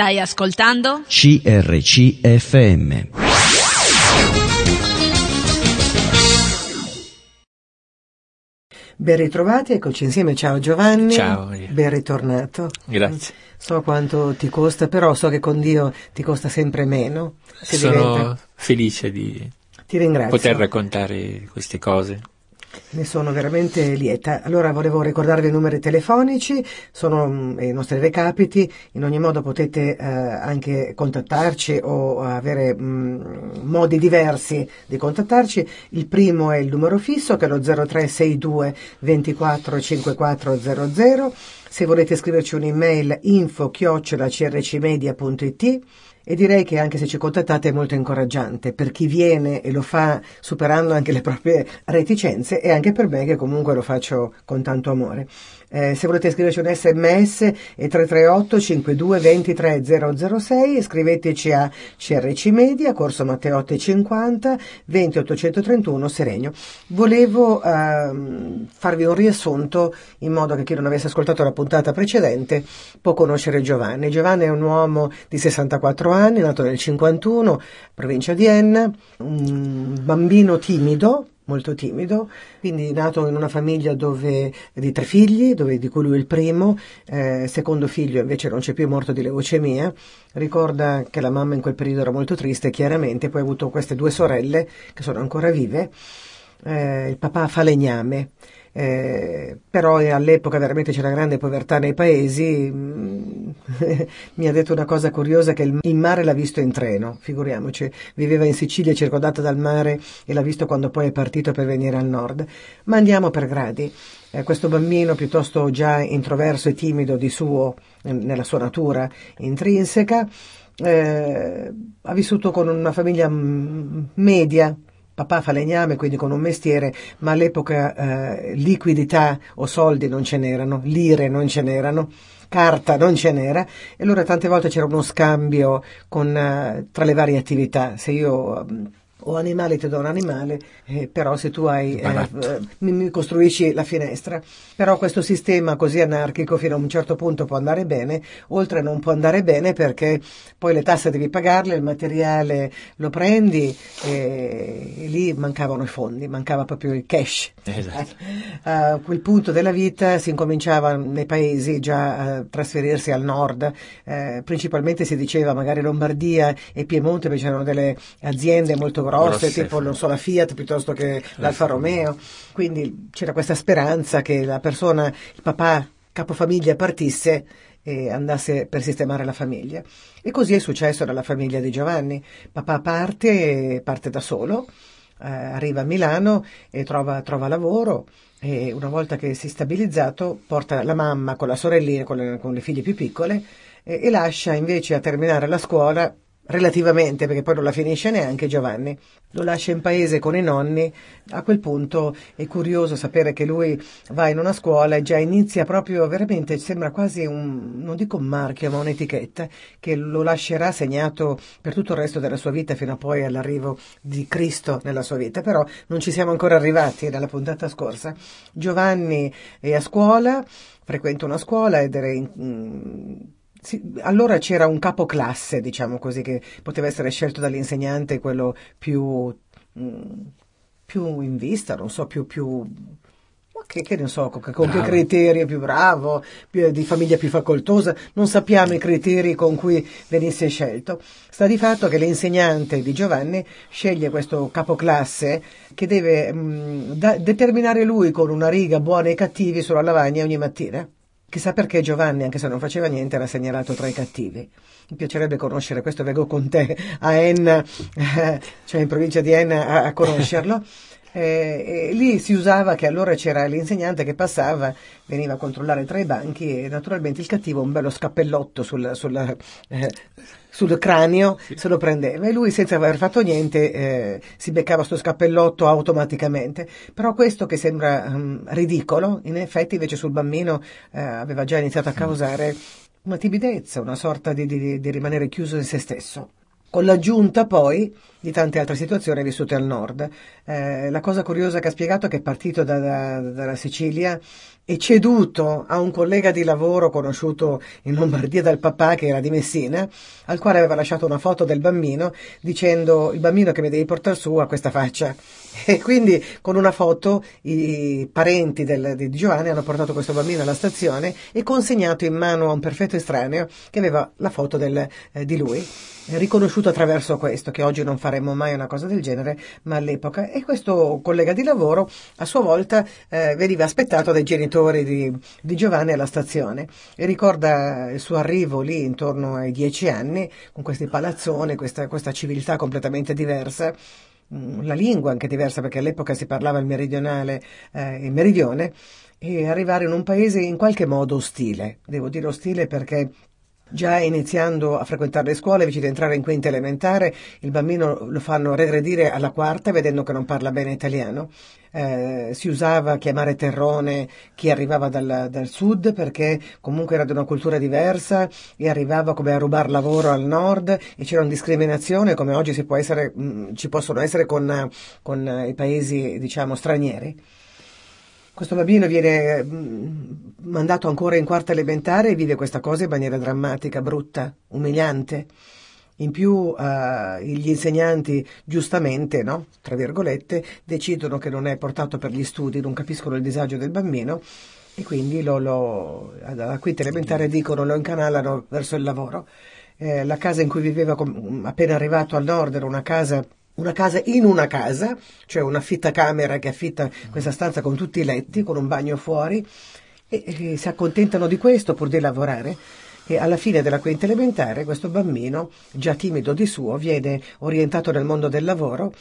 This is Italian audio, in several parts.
Stai ascoltando? CRCFM. Ben ritrovati, eccoci insieme. Ciao Giovanni. Ciao. Ben ritornato. Grazie. So quanto ti costa, però so che con Dio ti costa sempre meno. Si Sono diventa- felice di Ti ringrazio. poter raccontare queste cose. Ne sono veramente lieta. Allora volevo ricordarvi i numeri telefonici, sono mm, i nostri recapiti, in ogni modo potete eh, anche contattarci o avere mm, modi diversi di contattarci. Il primo è il numero fisso che è lo 0362 24 5400. Se volete scriverci un'email info crcmedia.it e direi che anche se ci contattate è molto incoraggiante per chi viene e lo fa superando anche le proprie reticenze e anche per me che comunque lo faccio con tanto amore. Eh, se volete scriverci un sms è 338 52 23 006 e scriveteci a CRC Media, Corso Matteotti 50 20 831 Seregno. Volevo ehm, farvi un riassunto in modo che chi non avesse ascoltato la puntata precedente può conoscere Giovanni. Giovanni è un uomo di 64 anni, nato nel 51, provincia di Enna, un bambino timido, molto timido, quindi nato in una famiglia dove, di tre figli, dove, di cui lui il primo, eh, secondo figlio invece non c'è più, morto di leucemia, ricorda che la mamma in quel periodo era molto triste, chiaramente, poi ha avuto queste due sorelle che sono ancora vive, eh, il papà fa legname, eh, però eh, all'epoca veramente c'era grande povertà nei paesi. mm, Mi ha detto una cosa curiosa che il, mare l'ha visto in treno, figuriamoci, viveva in Sicilia circondata dal mare e l'ha visto quando poi è partito per venire al nord. Ma andiamo per gradi. Eh, questo bambino piuttosto già introverso e timido di suo, eh, nella sua natura intrinseca, eh, ha vissuto con una famiglia mm, media, papà fa legname, quindi con un mestiere, ma all'epoca eh, liquidità o soldi non ce n'erano, lire non ce n'erano, carta non ce n'era, e allora tante volte c'era uno scambio con, eh, tra le varie attività. Se io ho animali ti do un animale, eh, però se tu hai, eh, eh, mi, mi costruisci la finestra. Però questo sistema così anarchico fino a un certo punto può andare bene, oltre non può andare bene perché poi le tasse devi pagarle, il materiale lo prendi e, e lì mancavano i fondi, mancava proprio il cash. Esatto. A quel punto della vita si incominciava nei paesi già a trasferirsi al nord, eh, principalmente si diceva magari Lombardia e Piemonte, perché c'erano delle aziende molto grosse, Grosse, tipo non so la Fiat piuttosto che l'Alfa Romeo, quindi c'era questa speranza che la persona, il papà capofamiglia partisse e andasse per sistemare la famiglia. E così è successo nella famiglia di Giovanni. Papà parte, parte da solo, eh, arriva a Milano e trova, trova lavoro e una volta che si è stabilizzato porta la mamma con la sorellina, con le, con le figlie più piccole e, e lascia invece a terminare la scuola relativamente, perché poi non la finisce neanche Giovanni, lo lascia in paese con i nonni, a quel punto è curioso sapere che lui va in una scuola e già inizia proprio veramente, sembra quasi un, non dico un marchio, ma un'etichetta che lo lascerà segnato per tutto il resto della sua vita fino a poi all'arrivo di Cristo nella sua vita, però non ci siamo ancora arrivati nella puntata scorsa. Giovanni è a scuola, frequenta una scuola ed era in, sì, allora c'era un capoclasse, diciamo così, che poteva essere scelto dall'insegnante, quello più, mm, più in vista, non so, più, più ma che, che ne so, con, con che criteri è più bravo, più- di famiglia più facoltosa, non sappiamo i criteri con cui venisse scelto. Sta di fatto che l'insegnante di Giovanni sceglie questo capoclasse che deve mm, da- determinare lui con una riga buoni e cattivi sulla lavagna ogni mattina. Chissà perché Giovanni, anche se non faceva niente, era segnalato tra i cattivi. Mi piacerebbe conoscere questo, vengo con te a Enna, eh, cioè in provincia di Enna, a, a conoscerlo. Eh, lì si usava che allora c'era l'insegnante che passava, veniva a controllare tra i banchi e naturalmente il cattivo un bello scappellotto sul, sul, eh, sul cranio se lo prendeva e lui senza aver fatto niente eh, si beccava sto scappellotto automaticamente. Però questo che sembra mm, ridicolo, in effetti invece sul bambino eh, aveva già iniziato a causare una timidezza, una sorta di, di- di rimanere chiuso in se stesso. con l'aggiunta poi di tante altre situazioni vissute al nord. Eh, la cosa curiosa che ha spiegato è che è partito da, da, dalla Sicilia e ceduto a un collega di lavoro conosciuto in Lombardia dal papà che era di Messina, al quale aveva lasciato una foto del bambino dicendo il bambino che mi devi portare su ha questa faccia. E quindi con una foto i parenti del, di Giovanni hanno portato questo bambino alla stazione e consegnato in mano a un perfetto estraneo che aveva la foto del, eh, di lui, riconosciuto attraverso questo, che oggi non faremmo mai una cosa del genere, ma all'epoca. E questo collega di lavoro a sua volta eh, veniva aspettato dai genitori di, di Giovanni alla stazione e ricorda il suo arrivo lì intorno ai dieci anni, con questi palazzoni, questa, questa civiltà completamente diversa la lingua anche diversa perché all'epoca si parlava il meridionale, eh, il meridione, e arrivare in un paese in qualche modo ostile. Devo dire ostile perché Già iniziando a frequentare le scuole, invece di entrare in quinta elementare, il bambino lo fanno regredire alla quarta vedendo che non parla bene italiano. Eh, si usava chiamare terrone chi arrivava dal, dal, sud perché comunque era di una cultura diversa e arrivava come a rubar lavoro al nord e c'era una discriminazione come oggi essere, mh, mm, ci possono essere con, con i paesi diciamo stranieri. Questo bambino viene mm, mandato ancora in quarta elementare e vive questa cosa in maniera drammatica, brutta, umiliante. In più uh, gli insegnanti giustamente, no? tra virgolette, decidono che non è portato per gli studi, non capiscono il disagio del bambino e quindi lo, lo, alla quinta elementare dicono lo incanalano verso il lavoro. Eh, la casa in cui viveva appena arrivato al nord era una casa una casa in una casa, cioè una camera che affitta questa stanza con tutti i letti, con un bagno fuori, e, e si accontentano di questo pur di lavorare. E alla fine della quinta elementare questo bambino, già timido di suo, viene orientato nel mondo del lavoro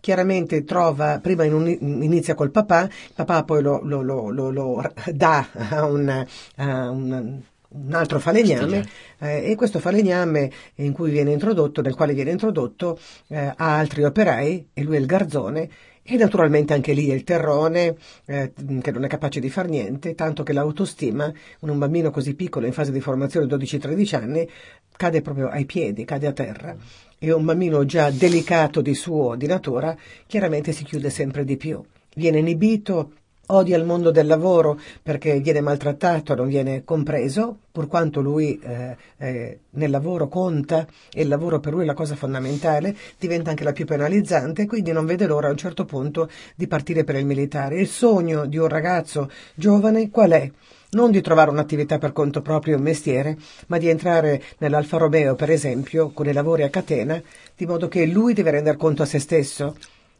chiaramente trova, prima in un, inizia col papà, il papà poi lo, lo, lo, lo dà a un, a un un altro falegname eh, e questo falegname in cui viene introdotto, nel quale viene introdotto eh, ha altri operai e lui è il garzone e naturalmente anche lì è il terrone eh, che non è capace di far niente, tanto che l'autostima in un bambino così piccolo in fase di formazione 12-13 anni cade proprio ai piedi, cade a terra e un bambino già delicato di suo, di natura, chiaramente si chiude sempre di più. Viene inibito, odia il mondo del lavoro perché viene maltrattato, non viene compreso, pur quanto lui eh, eh, nel lavoro conta e il lavoro per lui è la cosa fondamentale, diventa anche la più penalizzante, quindi non vede l'ora a un certo punto di partire per il militare. Il sogno di un ragazzo giovane qual è? Non di trovare un'attività per conto proprio, un mestiere, ma di entrare nell'Alfa Romeo, per esempio, con i lavori a catena, di modo che lui deve rendere conto a se stesso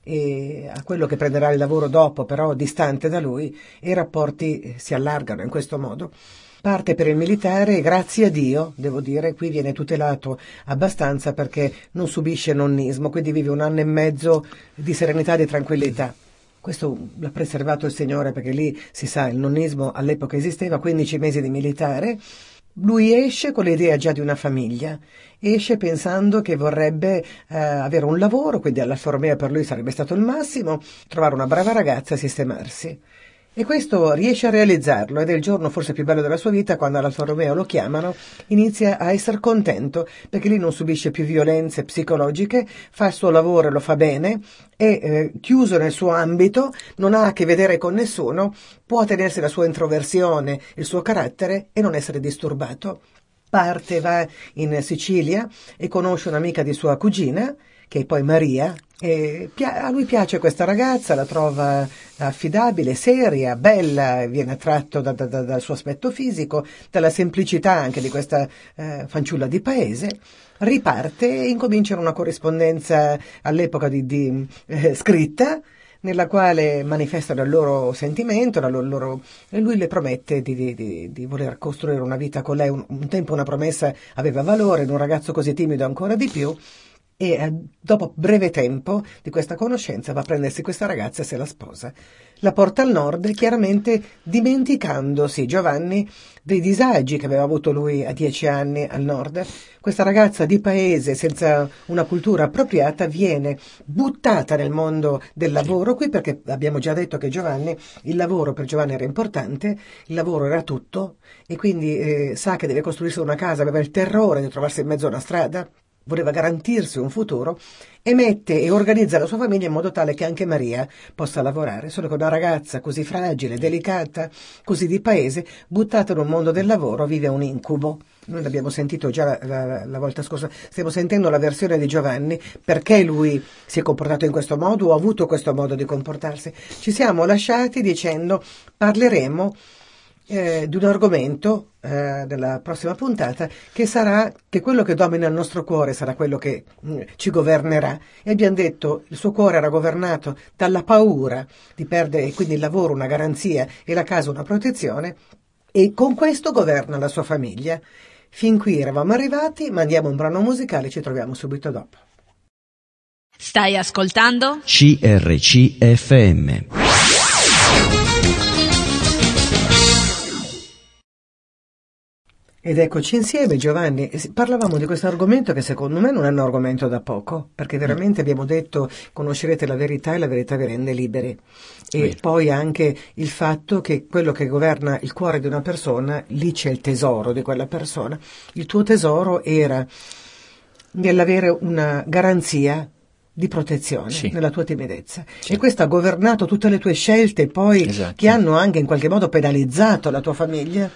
e a quello che prenderà il lavoro dopo, però distante da lui, i rapporti eh, si allargano in questo modo. Parte per il militare e grazie a Dio, devo dire, qui viene tutelato abbastanza perché non subisce nonnismo, quindi vive un anno e mezzo di serenità e di tranquillità. Questo l'ha preservato il Signore perché lì si sa, il nonnismo all'epoca esisteva, 15 mesi di militare lui esce con l'idea già di una famiglia, esce pensando che vorrebbe eh, avere un lavoro, quindi alla Formea per lui sarebbe stato il massimo, trovare una brava ragazza e sistemarsi. E questo riesce a realizzarlo ed è il giorno forse più bello della sua vita quando all'Alfa Romeo lo chiamano, inizia a essere contento perché lì non subisce più violenze psicologiche, fa il suo lavoro e lo fa bene, è eh, chiuso nel suo ambito, non ha a che vedere con nessuno, può tenersi la sua introversione, il suo carattere e non essere disturbato. Parte, va in Sicilia e conosce un'amica di sua cugina, che è poi Maria, e a lui piace questa ragazza, la trova affidabile, seria, bella, viene attratto da, da, da, dal suo aspetto fisico, dalla semplicità anche di questa eh, fanciulla di paese, riparte e incominciano una corrispondenza all'epoca di, di eh, scritta nella quale manifestano il loro sentimento loro, loro, e lui le promette di, di, di, voler costruire una vita con lei. Un, un tempo una promessa aveva valore, in un ragazzo così timido ancora di più e eh, dopo breve tempo di questa conoscenza va a prendersi questa ragazza e se la sposa. La porta al nord, chiaramente dimenticandosi Giovanni dei disagi che aveva avuto lui a dieci anni al nord. Questa ragazza di paese senza una cultura appropriata viene buttata nel mondo del lavoro qui perché abbiamo già detto che Giovanni, il lavoro per Giovanni era importante, il lavoro era tutto e quindi eh, sa che deve costruirsi una casa, aveva il terrore di trovarsi in mezzo a una strada voleva garantirsi un futuro e mette e organizza la sua famiglia in modo tale che anche Maria possa lavorare. Solo che una ragazza così fragile, delicata, così di paese, buttata in un mondo del lavoro, vive un incubo. Noi l'abbiamo sentito già la, la, la, volta scorsa, stiamo sentendo la versione di Giovanni, perché lui si è comportato in questo modo o ha avuto questo modo di comportarsi. Ci siamo lasciati dicendo parleremo eh, di un argomento eh, della prossima puntata che sarà che quello che domina il nostro cuore sarà quello che mh, mm, ci governerà. E abbiamo detto il suo cuore era governato dalla paura di perdere quindi il lavoro una garanzia e la casa una protezione e con questo governa la sua famiglia. Fin qui eravamo arrivati mandiamo un brano musicale ci troviamo subito dopo. Stai ascoltando? CRCFM Ed eccoci insieme Giovanni, parlavamo di questo argomento che secondo me non è un argomento da poco, perché veramente abbiamo detto conoscerete la verità e la verità vi rende liberi. E Beh. poi anche il fatto che quello che governa il cuore di una persona, lì c'è il tesoro di quella persona. Il tuo tesoro era nell'avere una garanzia di protezione sì. nella tua timidezza. Sì. E questo ha governato tutte le tue scelte poi esatto. che hanno anche in qualche modo penalizzato la tua famiglia?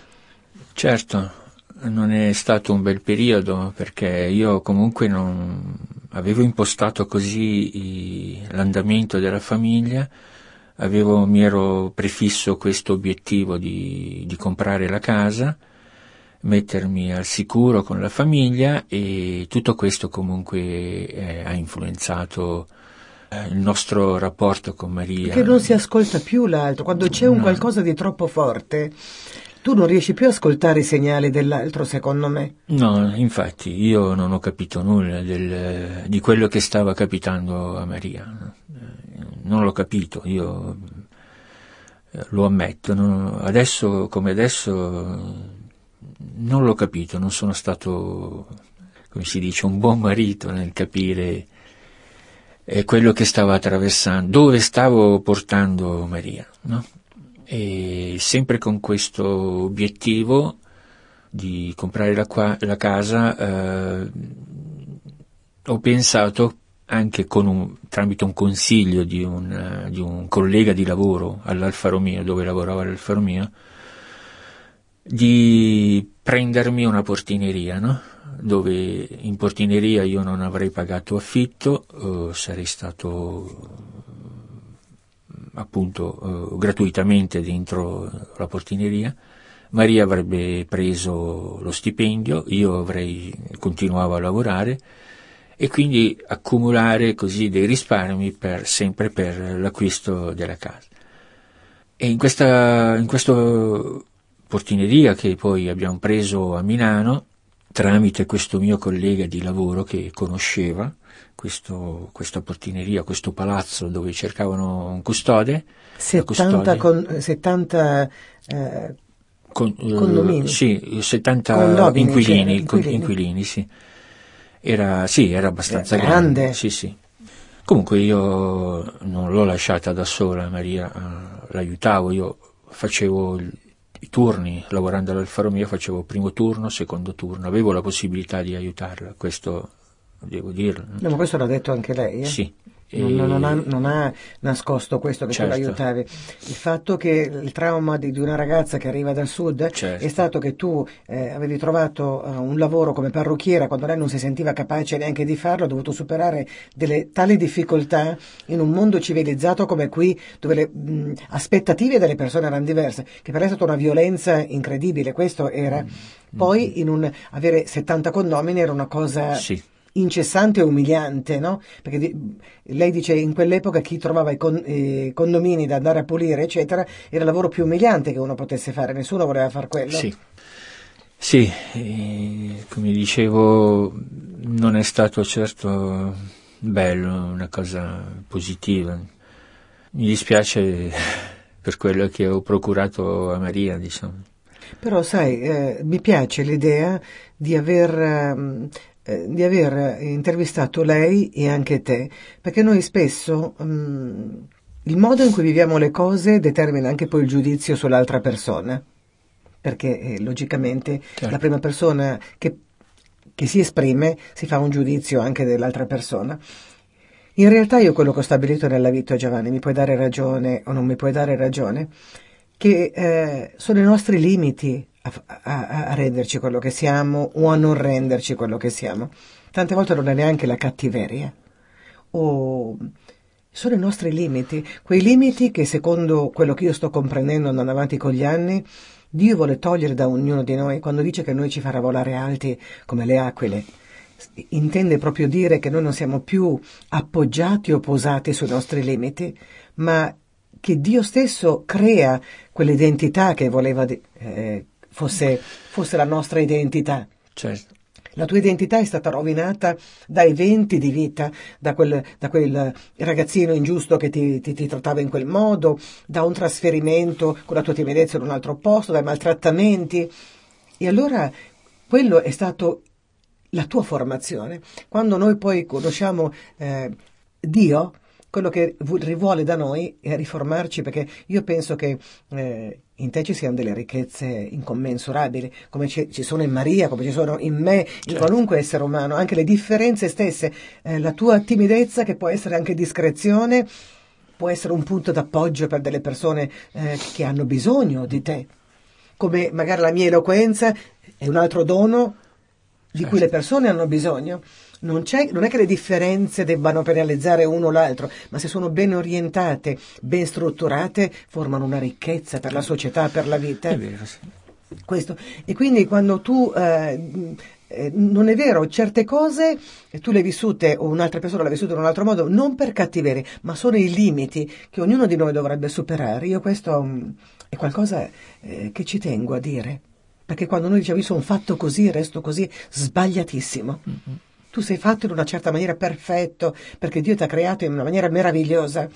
Certo, non è stato un bel periodo perché io comunque non avevo impostato così l'andamento della famiglia, avevo, mi ero prefisso questo obiettivo di, di comprare la casa, mettermi al sicuro con la famiglia e tutto questo comunque eh, ha influenzato eh, il nostro rapporto con Maria. Che non si ascolta più l'altro, quando c'è un no. qualcosa di troppo forte tu non riesci più a ascoltare i segnali dell'altro, secondo me. No, infatti, io non ho capito nulla del, di quello che stava capitando a Maria. Non l'ho capito, io eh, lo ammetto. No? Adesso, come adesso, non l'ho capito, non sono stato, come si dice, un buon marito nel capire eh, quello che stava attraversando, dove stavo portando Maria, no? E sempre con questo obiettivo di comprare la, qua, la casa eh, ho pensato anche un, tramite un consiglio di un, di un, collega di lavoro all'Alfa Romeo, dove lavorava all'Alfa Romeo, di prendermi una portineria, no? dove in portineria io non avrei pagato affitto, eh, sarei stato appunto eh, gratuitamente dentro la portineria. Maria avrebbe preso lo stipendio, io avrei continuato a lavorare e quindi accumulare così dei risparmi per, sempre per l'acquisto della casa. E in questa, in questa portineria che poi abbiamo preso a Milano, tramite questo mio collega di lavoro che conosceva, questo, questa portineria, questo palazzo dove cercavano un custode. 70, con, 70 eh, con, eh, condomini? sì, 70 Condomini, inquilini, cioè, inquilini. inquilini sì. Era, sì, era abbastanza era grande. grande. Sì, sì. Comunque io non l'ho lasciata da sola, Maria, eh, l'aiutavo, io facevo i turni, lavorando all'Alfa Romeo facevo primo turno, secondo turno, avevo la possibilità di aiutarla, questo devo dirlo. No, ma questo l'ha detto anche lei? Eh? Sì. Non, non, ha, non, ha, nascosto questo che certo. tu l'aiutavi. Il fatto che il trauma di, di, una ragazza che arriva dal sud certo. è stato che tu eh, avevi trovato uh, un lavoro come parrucchiera quando lei non si sentiva capace neanche di farlo, ha dovuto superare delle tali difficoltà in un mondo civilizzato come qui, dove le mh, aspettative delle persone erano diverse, che per lei è stata una violenza incredibile. Questo era. Mm. Poi in un, avere 70 condomini era una cosa. Sì incessante e umiliante, no? Perché di, lei dice in quell'epoca chi trovava i, con, i, condomini da andare a pulire, eccetera, era il lavoro più umiliante che uno potesse fare, nessuno voleva fare quello. Sì, sì eh, come dicevo, non è stato certo bello, una cosa positiva. Mi dispiace per quello che ho procurato a Maria, diciamo. Però sai, eh, mi piace l'idea di aver eh, eh, di aver intervistato lei e anche te, perché noi spesso um, il modo in cui viviamo le cose determina anche poi il giudizio sull'altra persona, perché eh, logicamente certo. la prima persona che che si esprime si fa un giudizio anche dell'altra persona. In realtà io quello che ho stabilito nella vita, Giovanni, mi puoi dare ragione o non mi puoi dare ragione, che eh, sono i nostri limiti a, a, a, renderci quello che siamo o a non renderci quello che siamo. Tante volte non è neanche la cattiveria, o sono i nostri limiti, quei limiti che secondo quello che io sto comprendendo andando avanti con gli anni, Dio vuole togliere da ognuno di noi quando dice che noi ci farà volare alti come le aquile intende proprio dire che noi non siamo più appoggiati o posati sui nostri limiti, ma che Dio stesso crea quell'identità che voleva eh, fosse, fosse, la nostra identità. Certo. La tua identità è stata rovinata da eventi di vita, da quel, da quel ragazzino ingiusto che ti, ti, ti, trattava in quel modo, da un trasferimento con la tua timidezza in un altro posto, dai maltrattamenti. E allora quello è stato la tua formazione. Quando noi poi conosciamo eh, Dio, quello che rivuole da noi è riformarci perché io penso che eh, in te ci siano delle ricchezze incommensurabili, come ci, ci, sono in Maria, come ci sono in me, in certo. qualunque essere umano, anche le differenze stesse, eh, la tua timidezza che può essere anche discrezione, può essere un punto d'appoggio per delle persone eh, che hanno bisogno di te, come magari la mia eloquenza è un altro dono di cui le persone hanno bisogno. Non, non, è che le differenze debbano penalizzare uno o l'altro, ma se sono ben orientate, ben strutturate, formano una ricchezza per la società, per la vita. È vero, sì. Questo. E quindi quando tu eh, eh, non è vero, certe cose tu le hai vissute o un'altra persona le ha vissute in un altro modo, non per cattiveria, ma sono i limiti che ognuno di noi dovrebbe superare. Io questo um, è qualcosa eh, che ci tengo a dire. Perché quando noi diciamo io sono fatto così, resto così, sbagliatissimo. Mm-hmm. Tu sei fatto in una certa maniera perfetto, perché Dio ti ha creato in una maniera meravigliosa,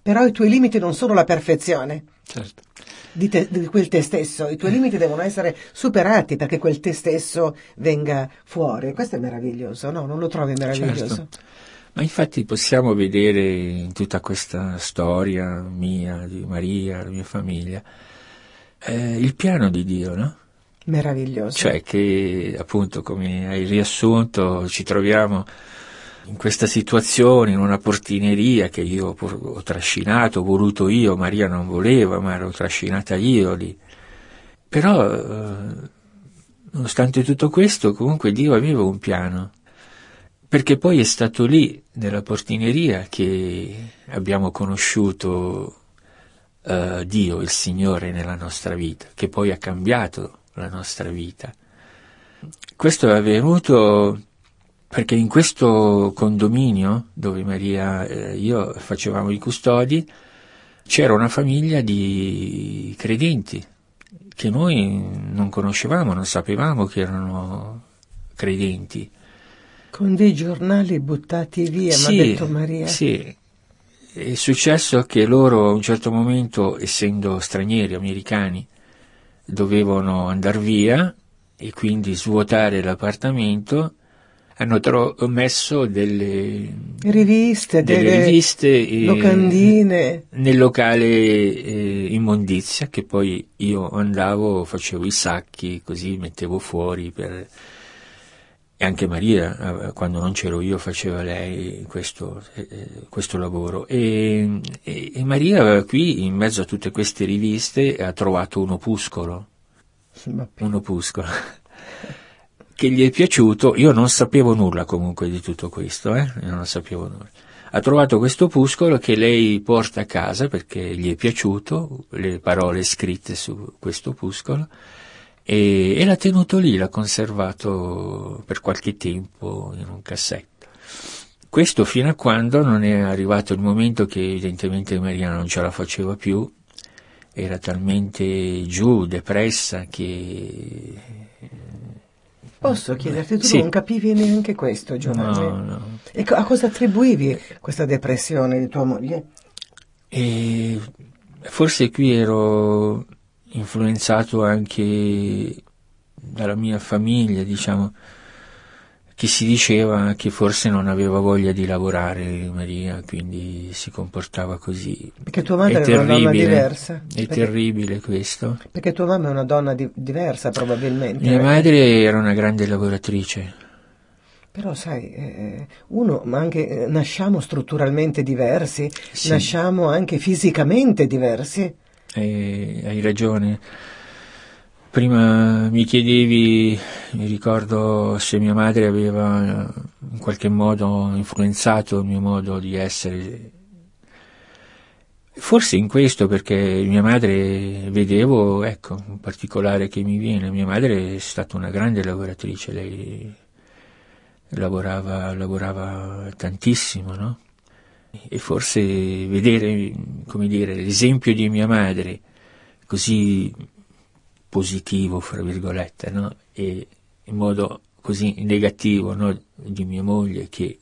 però i tuoi limiti non sono la perfezione. Certo. Di, te, di, quel te stesso. I tuoi limiti devono essere superati perché quel te stesso venga fuori. Questo è meraviglioso, no? Non lo trovi meraviglioso? Certo. Ma infatti possiamo vedere in tutta questa storia mia, di Maria, la mia famiglia, eh, il piano di Dio, no? Meraviglioso. Cioè che appunto come hai riassunto ci troviamo in questa situazione, in una portineria che io ho trascinato, ho voluto io, Maria non voleva, ma ero trascinata io lì. Però, eh, nonostante tutto questo, comunque Dio aveva un piano, perché poi è stato lì, nella portineria, che abbiamo conosciuto eh, Dio, il Signore, nella nostra vita, che poi ha cambiato la nostra vita. Questo è avvenuto perché in questo condominio dove Maria e io facevamo i custodi c'era una famiglia di credenti che noi non conoscevamo, non sapevamo che erano credenti. Con dei giornali buttati via, sì, mi ha detto Maria. Sì, è successo che loro a un certo momento, essendo stranieri, americani, dovevano andare via e quindi svuotare l'appartamento, hanno tro- messo delle riviste, delle delle riviste locandine. nel locale eh, immondizia che poi io andavo, facevo i sacchi, così mettevo fuori per... e anche Maria, eh, quando non c'ero io, faceva lei questo, eh, questo lavoro. E, e, e Maria qui, in mezzo a tutte queste riviste, ha trovato un opuscolo un opuscolo che gli è piaciuto, io non sapevo nulla comunque di tutto questo, eh? Io non sapevo nulla. Ha trovato questo opuscolo che lei porta a casa perché gli è piaciuto, le parole scritte su questo opuscolo, e, e l'ha tenuto lì, l'ha conservato per qualche tempo in un cassetto. Questo fino a quando non è arrivato il momento che evidentemente Maria non ce la faceva più era talmente giù, depressa che... Posso chiederti, tu sì. non capivi neanche questo, Giovanni? No, no. E a cosa attribuivi questa depressione di tua moglie? E forse qui ero influenzato anche dalla mia famiglia, diciamo, che si diceva che forse non aveva voglia di lavorare Maria, quindi si comportava così. Perché tua madre è era una donna diversa. È perché, terribile questo. Perché tua mamma è una donna di, diversa probabilmente. Mia madre era una grande lavoratrice, Però sai, eh, uno, ma anche eh, nasciamo strutturalmente diversi, Sì. nasciamo anche fisicamente diversi. Eh, hai ragione. Prima mi chiedevi, mi ricordo se mia madre aveva eh, in qualche modo influenzato il mio modo di essere. Forse in questo perché mia madre vedevo, ecco, un particolare che mi viene, mia madre è stata una grande lavoratrice, lei lavorava, lavorava tantissimo, no? E forse vedere, come dire, l'esempio di mia madre così positivo, fra virgolette, no? E in modo così negativo, no? Di mia moglie che,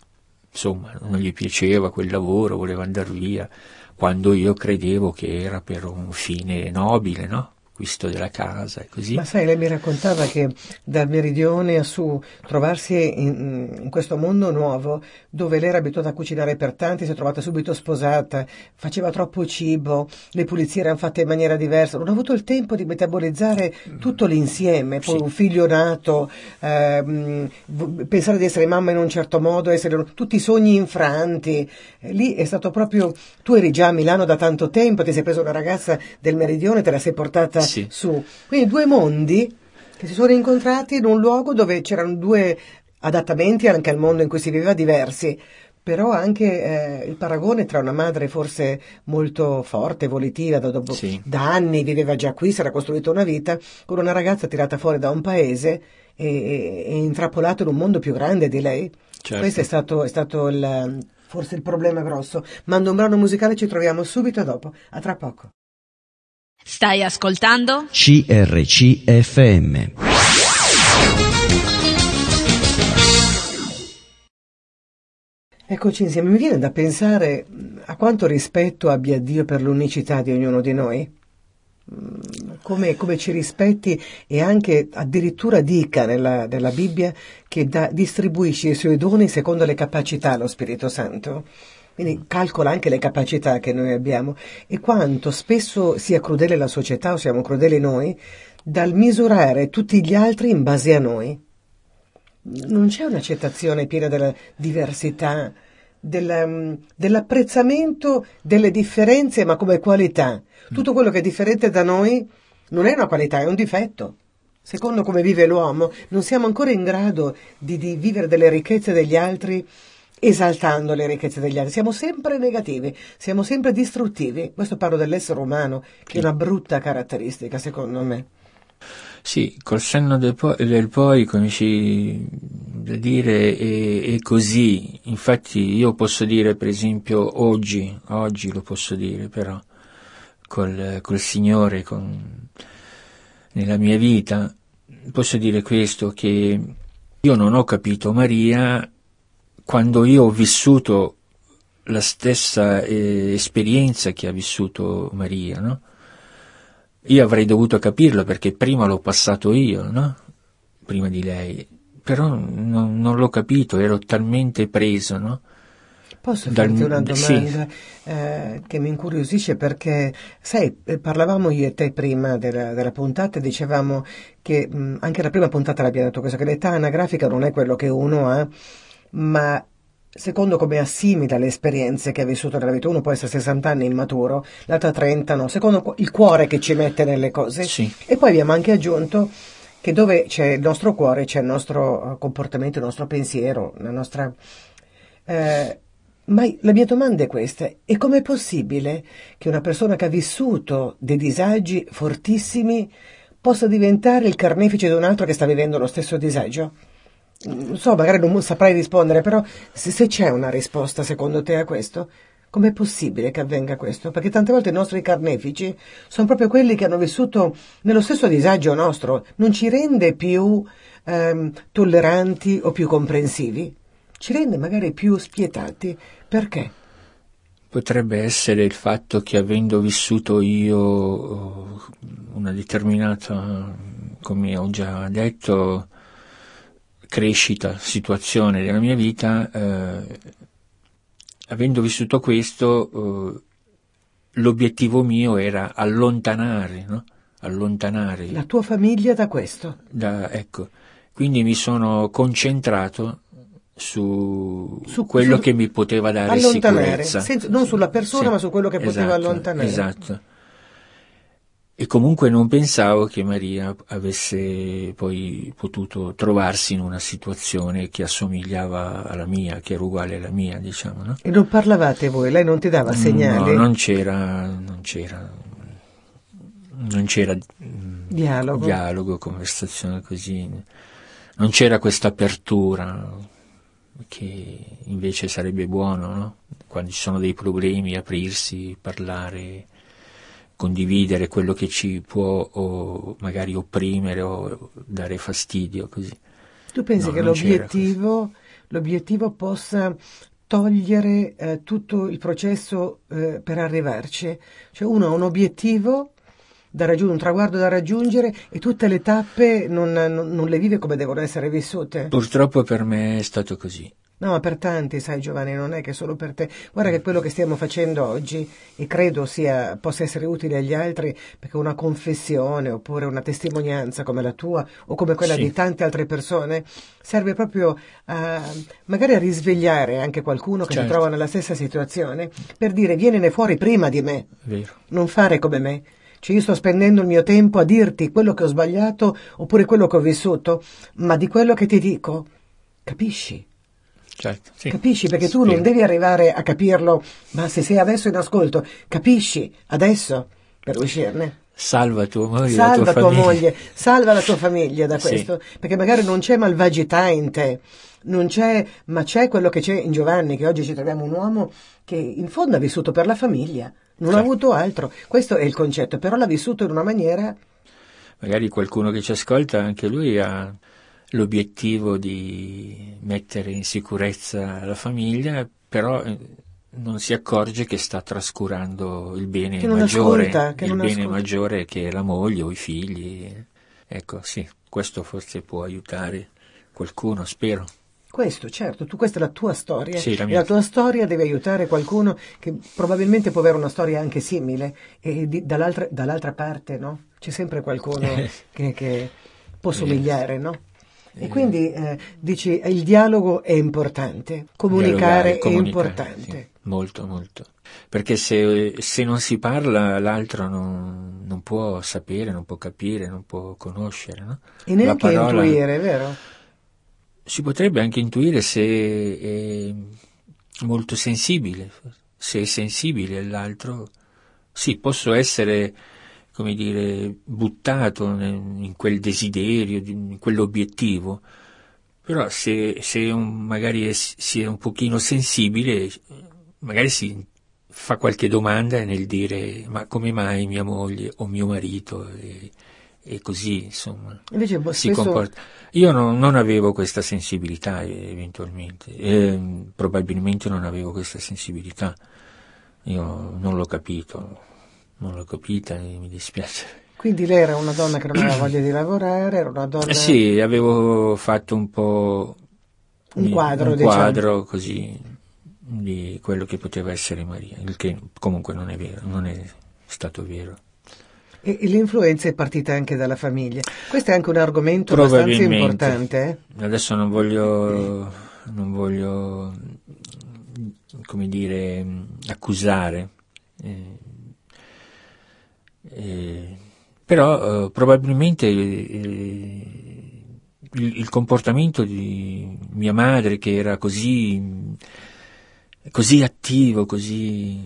insomma, non gli piaceva quel lavoro, voleva andare via, quando io credevo che era per un fine nobile, no? Acquisto della casa e così. Ma sai, lei mi raccontava che dal meridione a su trovarsi in, in questo mondo nuovo, dove lei era abituata a cucinare per tanti, si è trovata subito sposata, faceva troppo cibo, le pulizie erano fatte in maniera diversa, non ha avuto il tempo di metabolizzare tutto l'insieme, poi Sì. un figlio nato, v- pensare di essere mamma in un certo modo, essere tutti i sogni infranti. Eh, Lì è stato proprio, tu eri già a Milano da tanto tempo, ti sei preso una ragazza del meridione, te la sei portata Sì. su. Quindi due mondi che si sono incontrati in un luogo dove c'erano due adattamenti anche al mondo in cui si viveva diversi. Però anche eh, il paragone tra una madre forse molto forte, volitiva, da, dopo- Sì. da anni viveva già qui, si era costruita una vita, con una ragazza tirata fuori da un paese e, e, e intrappolata in un mondo più grande di lei. Certo. Questo è stato, è stato il, forse il problema grosso. Mando un brano musicale, ci troviamo subito dopo. A tra poco. Stai ascoltando? CRCFM. Eccoci insieme, mi viene da pensare mh, a quanto rispetto abbia Dio per l'unicità di ognuno di noi, Mm, come, come ci rispetti e anche addirittura dica nella, nella Bibbia che da- distribuisce i suoi doni secondo le capacità allo Spirito Santo. Quindi calcola anche le capacità che noi abbiamo e quanto spesso sia crudele la società o siamo crudeli noi dal misurare tutti gli altri in base a noi non c'è un'accettazione piena della diversità, del, mm, dell'apprezzamento delle differenze, ma come qualità. Tutto quello che è differente da noi non è una qualità, è un difetto. Secondo come vive l'uomo, non siamo ancora in grado di, di vivere delle ricchezze degli altri esaltando le ricchezze degli altri. Siamo sempre negativi, siamo sempre distruttivi. Questo parlo dell'essere umano, che è una brutta caratteristica, secondo me. Sì, col senno del, po- del poi, come da dire, è, è così. Infatti io posso dire, per esempio, oggi, oggi lo posso dire, però, col, col Signore, con, nella mia vita, posso dire questo, che io non ho capito Maria quando io ho vissuto la stessa eh, esperienza che ha vissuto Maria, no? Io avrei dovuto capirlo perché prima l'ho passato io, no? Prima di lei. Però non, non l'ho capito, ero talmente preso, no? Posso Dal- farti una sì. domanda eh, che mi incuriosisce perché, sai, eh, parlavamo io e te prima della, della puntata e dicevamo che mh, anche la prima puntata l'abbiamo detto questo, che l'età anagrafica non è quello che uno ha, ma secondo come assimila le esperienze che ha vissuto nella vita. Uno può essere 60 anni immaturo, l'altra 30, no, secondo il cuore che ci mette nelle cose. Sì. E poi abbiamo anche aggiunto che dove c'è il nostro cuore c'è il nostro eh, comportamento, il nostro pensiero, la nostra... eh, ma la mia domanda è questa, e com'è possibile che una persona che ha vissuto dei disagi fortissimi possa diventare il carnefice di un altro che sta vivendo lo stesso disagio? Non so, magari non saprai rispondere, però se, se c'è una risposta secondo te a questo, com'è possibile che avvenga questo? Perché tante volte i nostri carnefici sono proprio quelli che hanno vissuto nello stesso disagio nostro, non ci rende più ehm, tolleranti o più comprensivi, ci rende magari più spietati. Perché? Potrebbe essere il fatto che avendo vissuto io eh, una determinata, come ho già detto, crescita, situazione della mia vita, eh, avendo vissuto questo, eh, l'obiettivo mio era allontanare, no? Allontanare La tua famiglia da questo? da, ecco, quindi mi sono concentrato su, Su- quello su- che mi poteva dare allontanare, sicurezza. senza- non sulla persona, Sì, ma su quello che poteva esatto, allontanare. Esatto. E comunque non pensavo che Maria avesse poi potuto trovarsi in una situazione che assomigliava alla mia, che era uguale alla mia, diciamo, no? E non parlavate voi, lei non ti dava segnali? No, non c'era, non c'era, non c'era mm, Dialogo. dialogo, conversazione così, non c'era questa apertura che invece sarebbe buono, no? Quando ci sono dei problemi, aprirsi, parlare, condividere quello che ci può o magari opprimere o dare fastidio, così. Tu pensi No, che l'obiettivo, l'obiettivo possa togliere eh, tutto il processo eh, per arrivarci? Cioè uno ha un obiettivo da raggiungere, un traguardo da raggiungere e tutte le tappe non, non- non le vive come devono essere vissute? Purtroppo per me è stato così. No, ma per tanti, sai Giovanni, non è che solo per te. Guarda che quello che stiamo facendo oggi, e credo sia, possa essere utile agli altri, perché una confessione oppure una testimonianza come la tua o come quella Sì. di tante altre persone, serve proprio a magari a risvegliare anche qualcuno che si Certo. trova nella stessa situazione, per dire vienene fuori prima di me, Vero. non fare come me. Cioè io sto spendendo il mio tempo a dirti quello che ho sbagliato oppure quello che ho vissuto, ma di quello che ti dico, capisci? Certo, sì. Capisci? Perché tu Sì. non devi arrivare a capirlo, ma se sei adesso in ascolto, capisci adesso per uscirne. Salva tua moglie, Salva la tua, tua famiglia. moglie, salva la tua famiglia da Sì. questo, perché magari non c'è malvagità in te, non c'è, ma c'è quello che c'è in Giovanni, che oggi ci troviamo un uomo che in fondo ha vissuto per la famiglia, non ha Certo. avuto altro. Questo è il concetto, però l'ha vissuto in una maniera Magari qualcuno che ci ascolta, anche lui ha l'obiettivo di mettere in sicurezza la famiglia, però eh, non si accorge che sta trascurando il bene maggiore, ascolta, che il bene maggiore che è la moglie o i figli. Ecco, sì, questo forse può aiutare qualcuno, spero. Questo, certo, tu, questa è la tua storia. Sì, la e mia. la tua storia deve aiutare qualcuno che probabilmente può avere una storia anche simile e di- dall'altra, dall'altra parte, no? C'è sempre qualcuno che, che può somigliare, no? E quindi eh, dici il dialogo è importante, comunicare è comunicare, importante. sì, molto, molto. Perché se, se non si parla, l'altro non, non può sapere, non può capire, non può conoscere. No? E neanche La parola- intuire, vero? Si potrebbe anche intuire se è molto sensibile, se è sensibile all'altro. Sì, posso essere, come dire, buttato in quel desiderio, in quell'obiettivo, però se, se un- magari si è un pochino sensibile, magari si fa qualche domanda nel dire ma come mai mia moglie o mio marito e, e così, insomma Invece boh, si spesso comporta. Io non, non avevo questa sensibilità eh, eventualmente, Ehm, probabilmente non avevo questa sensibilità, io non l'ho capito, non l'ho capita mi dispiace. quindi lei era una donna che non aveva voglia di lavorare, era una donna sì, avevo fatto un po' Un quadro, un diciamo. quadro così di quello che poteva essere Maria, il che comunque non è vero, non è stato vero. E, e l'influenza è partita anche dalla famiglia. Questo è anche un argomento abbastanza importante. eh? Adesso non voglio, non voglio, come dire, accusare, eh, eh, però eh, probabilmente eh, il, il comportamento di mia madre che era così, così attivo, così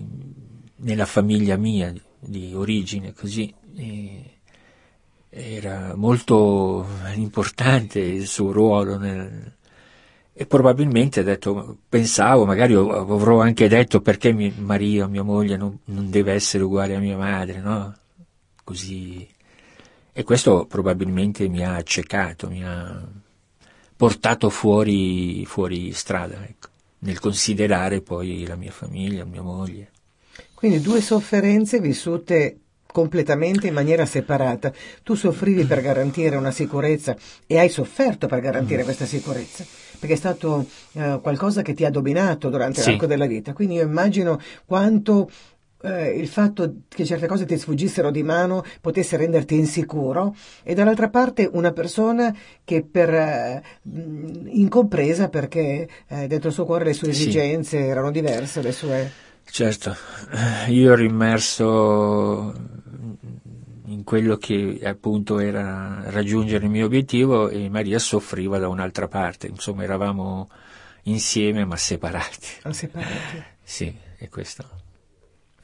nella famiglia mia di origine, così eh, era molto importante il suo ruolo nel, e probabilmente ha detto, pensavo, magari avrò anche detto perché mi- Maria, mia moglie, non, non deve essere uguale a mia madre, no? Così. E questo probabilmente mi ha accecato, mi ha portato fuori, fuori strada, ecco, nel considerare poi la mia famiglia, mia moglie. Quindi due sofferenze vissute completamente in maniera separata. Tu soffrivi per garantire una sicurezza e hai sofferto per garantire questa sicurezza, perché è stato eh, qualcosa che ti ha dominato durante Sì. l'arco della vita. Quindi io immagino quanto eh, il fatto che certe cose ti sfuggissero di mano potesse renderti insicuro e dall'altra parte una persona che per eh, incompresa perché eh, dentro il suo cuore le sue esigenze sì. erano diverse, le sue... Certo, io ero immerso in quello che appunto era raggiungere il mio obiettivo e Maria soffriva da un'altra parte, insomma eravamo insieme ma separati. Ah, separati? sì, è questo.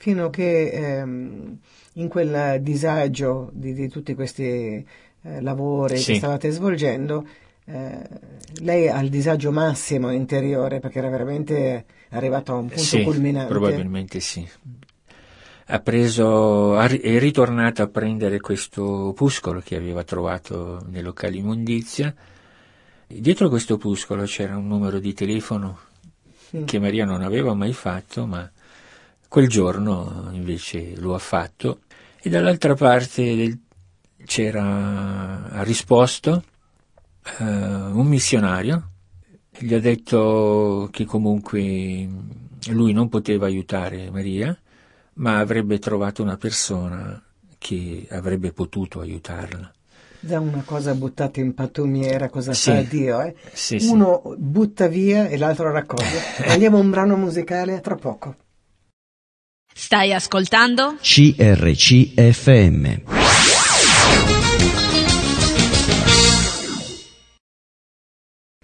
Fino a che ehm, in quel disagio di, di tutti questi eh, lavori sì. che stavate svolgendo, eh, lei ha il disagio massimo interiore perché era veramente arrivato a un punto sì, culminante. Probabilmente sì ha preso, è ritornato a prendere questo opuscolo che aveva trovato nei locali immondizia. Dietro questo opuscolo c'era un numero di telefono mm. che Maria non aveva mai fatto, ma quel giorno invece lo ha fatto. E dall'altra parte del, c'era, ha risposto uh, un missionario, gli ha detto che comunque lui non poteva aiutare Maria, ma avrebbe trovato una persona che avrebbe potuto aiutarla. Da una cosa buttata in pattumiera, cosa sì. fa Dio? Eh? Sì, Uno sì. butta via e l'altro raccoglie. Andiamo a un brano musicale tra poco. Stai ascoltando? CRCFM.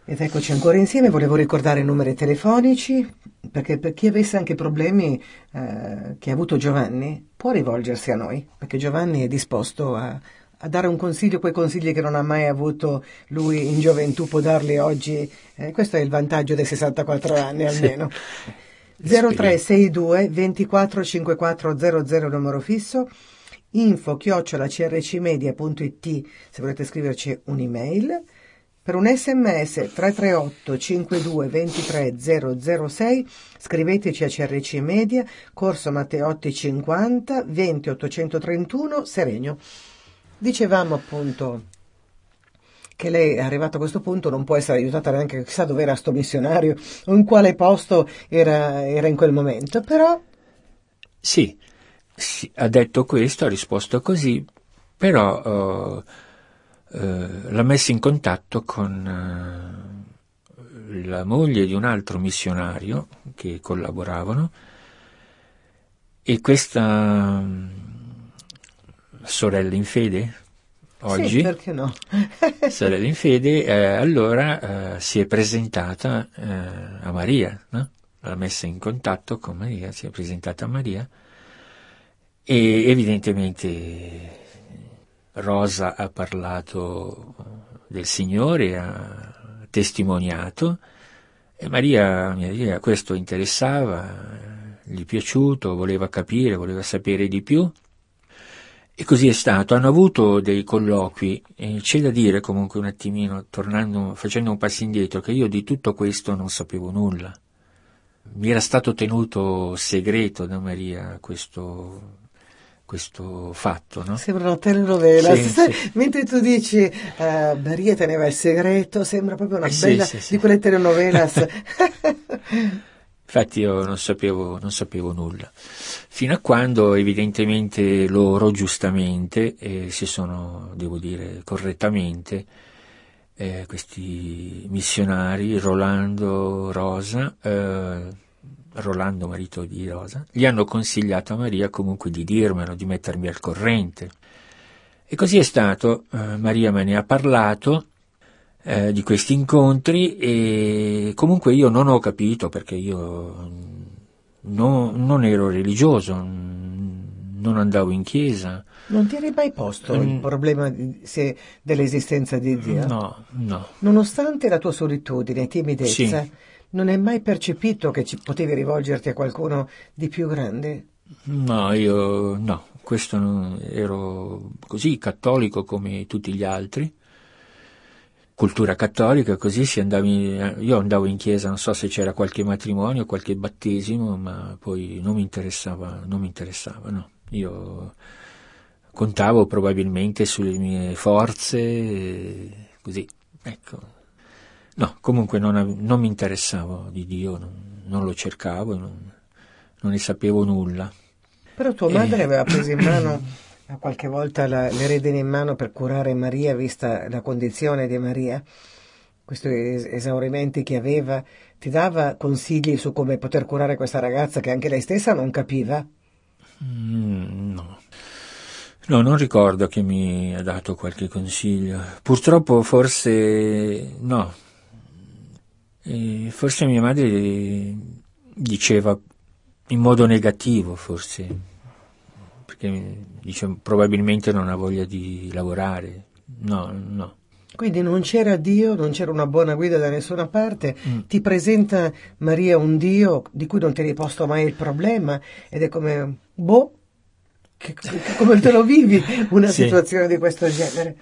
Ed eccoci ancora insieme, volevo ricordare i numeri telefonici, perché per chi avesse anche problemi eh, che ha avuto Giovanni, può rivolgersi a noi, perché Giovanni è disposto a, a, dare un consiglio, quei consigli che non ha mai avuto lui in gioventù, può darli oggi. Eh, questo è il vantaggio dei 64 anni almeno. Sì. 0362 24 54 00 numero fisso info chiocciola crcmedia.it se volete scriverci un'email per un sms 338 52 23 006 scriveteci a CRC Media, Corso Matteotti 50 20 831 Seregno. Dicevamo appunto che lei è arrivata a questo punto non può essere aiutata neanche chissà dove era sto missionario o in quale posto era, era in quel momento, però... Sì, sì, ha detto questo, ha risposto così, però... Uh eh, l'ha messa in contatto con eh, la moglie di un altro missionario che collaboravano e questa mm, sorella in fede oggi, sì, perché no? sorella in fede, eh, allora eh, si è presentata eh, a Maria, no? l'ha messa in contatto con Maria, si è presentata a Maria e evidentemente Rosa ha parlato del Signore, ha testimoniato e Maria, Maria questo interessava, gli è piaciuto, voleva capire, voleva sapere di più. E così è stato. Hanno avuto dei colloqui e c'è da dire comunque un attimino, tornando, facendo un passo indietro, che io di tutto questo non sapevo nulla. Mi era stato tenuto segreto da Maria questo questo fatto. No? Sembra una telenovela, sì, sì. mentre tu dici uh, Maria teneva il segreto, sembra proprio una sì, bella di quelle telenovelas. Infatti io non sapevo, non sapevo, nulla, fino a quando evidentemente loro giustamente eh, si sono, devo dire correttamente, eh, questi missionari, Rolando Rosa, eh, Rolando, marito di Rosa, gli hanno consigliato a Maria comunque di dirmelo, di mettermi al corrente. E così è stato, eh, Maria me ne ha parlato eh, di questi incontri e comunque io non ho capito perché io no, non ero religioso, non andavo in chiesa. Non ti eri mai posto mm. il problema di, se, dell'esistenza di Dio? No, no. Nonostante la tua solitudine, timidezza, sì non hai mai percepito che ci potevi rivolgerti a qualcuno di più grande? No, io no, questo non, ero così cattolico come tutti gli altri. Cultura cattolica, così si andavi, io andavo in chiesa, non so se c'era qualche matrimonio, qualche battesimo, ma poi non mi interessava, non mi interessava, no. Io contavo probabilmente sulle mie forze, così, ecco, No, comunque non, non mi interessavo di Dio, non, non lo cercavo, non, non, ne sapevo nulla. Però tua madre aveva preso in mano qualche volta la, le redini in mano per curare Maria, vista la condizione di Maria, questi es- esaurimenti che aveva, ti dava consigli su come poter curare questa ragazza che anche lei stessa non capiva? Mm, no. No, non ricordo che mi ha dato qualche consiglio. Purtroppo forse no. E forse mia madre diceva in modo negativo, forse, perché dice, probabilmente non ha voglia di lavorare. No, no. Quindi non c'era Dio, non c'era una buona guida da nessuna parte, mm. ti presenta Maria un Dio di cui non ti eri posto mai il problema ed è come, boh, che, che, come te lo vivi una sì. situazione di questo genere?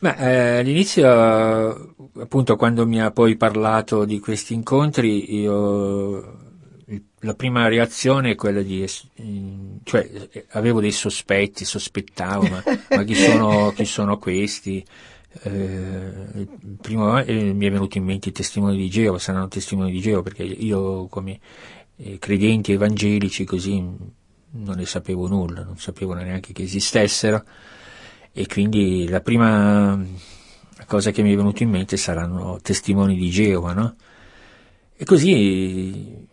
Beh, eh, all'inizio, appunto, quando mi ha poi parlato di questi incontri, io la prima reazione è quella di, cioè, avevo dei sospetti, sospettavo, ma, ma chi, sono, chi sono questi? Eh, prima eh, mi è venuto in mente i testimoni di Geo, saranno testimoni di Geo, perché io come eh, credenti evangelici così non ne sapevo nulla, non sapevo neanche che esistessero e quindi la prima cosa che mi è venuta in mente saranno testimoni di Geova, no? E così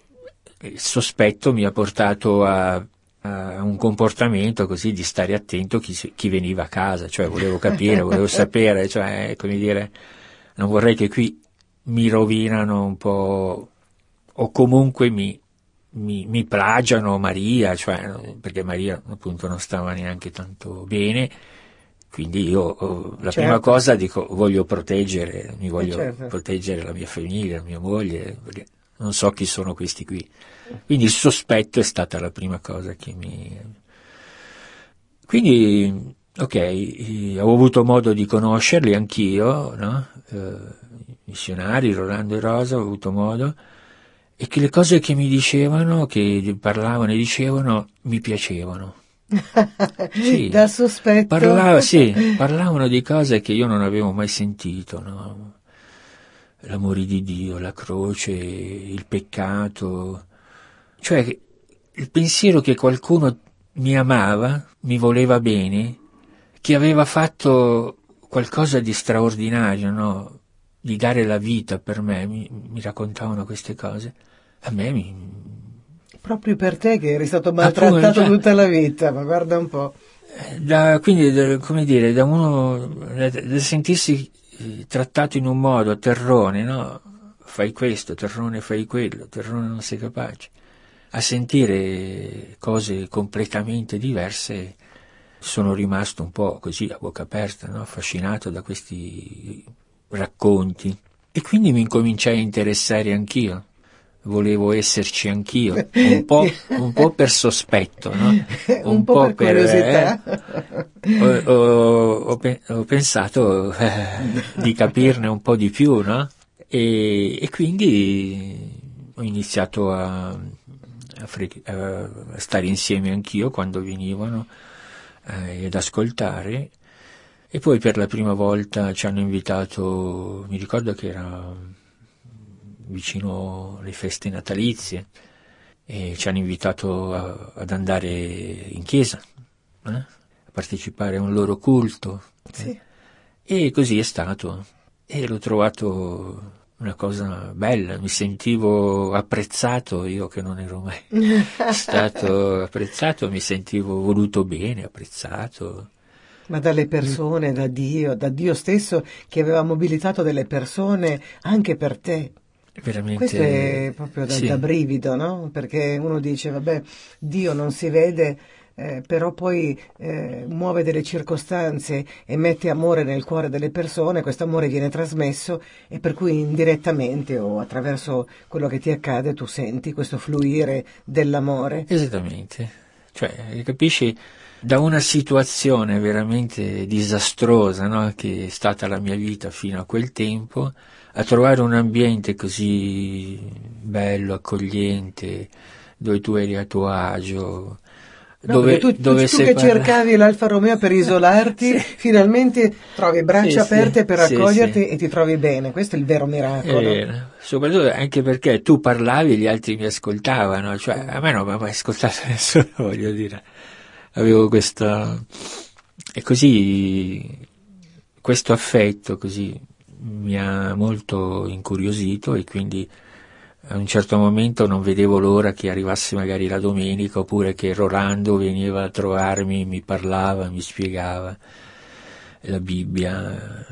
il sospetto mi ha portato a, un comportamento così di stare attento chi, chi, veniva a casa, cioè volevo capire, volevo sapere, cioè come dire, non vorrei che qui mi rovinano un po' o comunque mi, mi, mi plagiano Maria, cioè, perché Maria appunto non stava neanche tanto bene, quindi io oh, la certo. prima cosa dico voglio proteggere, mi voglio certo. proteggere la mia famiglia, la mia moglie, perché non so chi sono questi qui. Quindi il sospetto è stata la prima cosa che mi... Quindi, ok, ho avuto modo di conoscerli anch'io, no? eh, missionari, Rolando e Rosa, ho avuto modo, e che le cose che mi dicevano, che parlavano e dicevano, mi piacevano. sì, da sospetto. Parlava, sì, parlavano di cose che io non avevo mai sentito, no? L'amore di Dio, la croce, il peccato, cioè il pensiero che qualcuno mi amava, mi voleva bene, che aveva fatto qualcosa di straordinario, no? di dare la vita per me, mi, mi raccontavano queste cose, a me mi... Proprio per te che eri stato maltrattato cioè, tutta la vita, ma guarda un po'. Da, quindi, da, come dire, da uno, da, da sentirsi trattato in un modo, terrone, no? Fai questo, terrone fai quello, terrone non sei capace. A sentire cose completamente diverse sono rimasto un po' così a bocca aperta, no? affascinato da questi racconti. E quindi mi incominciai a interessare anch'io volevo esserci anch'io, un po', un po per sospetto, no? un, un, po', po per, curiosità. Eh, ho, ho, ho, ho, pensato eh, di capirne un po' di più, no? E, e quindi ho iniziato a, a, fre- a, stare insieme anch'io quando venivano eh, ad ascoltare. E poi per la prima volta ci hanno invitato, mi ricordo che era vicino alle feste natalizie e ci hanno invitato a, ad andare in chiesa, eh? a partecipare a un loro culto. Sì. Eh? E così è stato. E l'ho trovato una cosa bella, mi sentivo apprezzato, io che non ero mai stato apprezzato, mi sentivo voluto bene, apprezzato. Ma dalle persone, da Dio, da Dio stesso che aveva mobilitato delle persone anche per te. Veramente, Questo è proprio da, sì. da, brivido, no? Perché uno dice, vabbè, Dio non si vede, eh, però poi eh, muove delle circostanze e mette amore nel cuore delle persone, questo amore viene trasmesso e per cui indirettamente o attraverso quello che ti accade tu senti questo fluire dell'amore. Esattamente, cioè capisci da una situazione veramente disastrosa no? che è stata la mia vita fino a quel tempo, a trovare un ambiente così bello, accogliente, dove tu eri a tuo agio, No, dove, tu, dove tu, tu che cercavi l'Alfa Romeo per isolarti, Sì. finalmente trovi braccia Sì, aperte sì, per accoglierti e ti trovi bene. Questo è il vero miracolo. vero. Soprattutto anche perché tu parlavi e gli altri mi ascoltavano, cioè a me non mi ha mai ascoltato nessuno, voglio dire. Avevo questa... E così questo affetto così mi ha molto incuriosito e quindi a un certo momento non vedevo l'ora che arrivasse magari la domenica oppure che Rolando veniva a trovarmi, mi parlava, mi spiegava la Bibbia,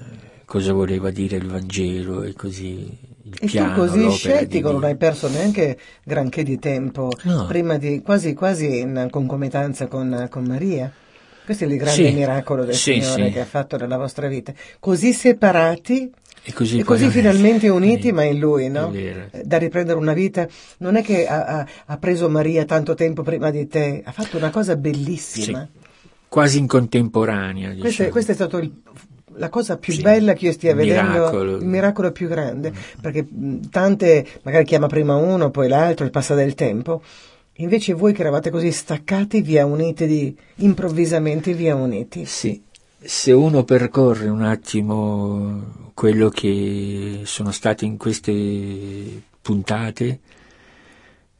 cosa voleva dire il Vangelo e così il E piano, tu così scettico non hai perso neanche granché di tempo No. prima di quasi quasi in concomitanza con, con Maria. Questo è il grande Sì, miracolo del sì, Signore sì. che ha fatto nella vostra vita. Così separati E così, e così finalmente uniti, Sì, ma in Lui, no? è. Eh, Da riprendere una vita. Non è che ha, ha- ha preso Maria tanto tempo prima di te, ha fatto una cosa bellissima. Quasi in contemporanea. Questa, diciamo. questa è stata la cosa più Sì, bella che io stia il vedendo, miracolo. il miracolo più grande, perché mh, tante magari chiama prima uno, poi l'altro, e passa del tempo. Invece voi che eravate così staccati, via uniti, di, improvvisamente via uniti. Sì, se uno percorre un attimo quello che sono state in queste puntate,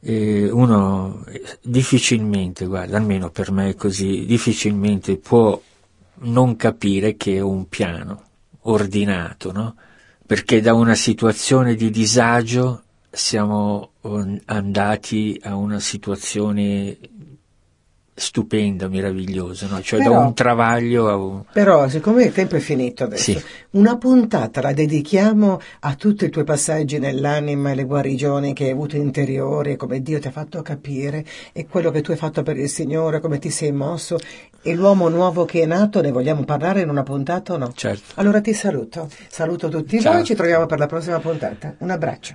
eh, uno eh, difficilmente, guarda, almeno per me è così, difficilmente può non capire che è un piano ordinato, no? Perché da una situazione di disagio siamo on- andati a una situazione stupenda, meravigliosa, no? Cioè da Però- un travaglio a un... Però, siccome il tempo è finito adesso, Sì. una puntata la dedichiamo a tutti i tuoi passaggi nell'anima e le guarigioni che hai avuto interiori, come Dio ti ha fatto capire, e quello che tu hai fatto per il Signore, come ti sei mosso, e l'uomo nuovo che è nato, ne vogliamo parlare in una puntata o no? Certo. Allora ti saluto, saluto tutti Ciao. voi, ci troviamo per la prossima puntata. Un abbraccio.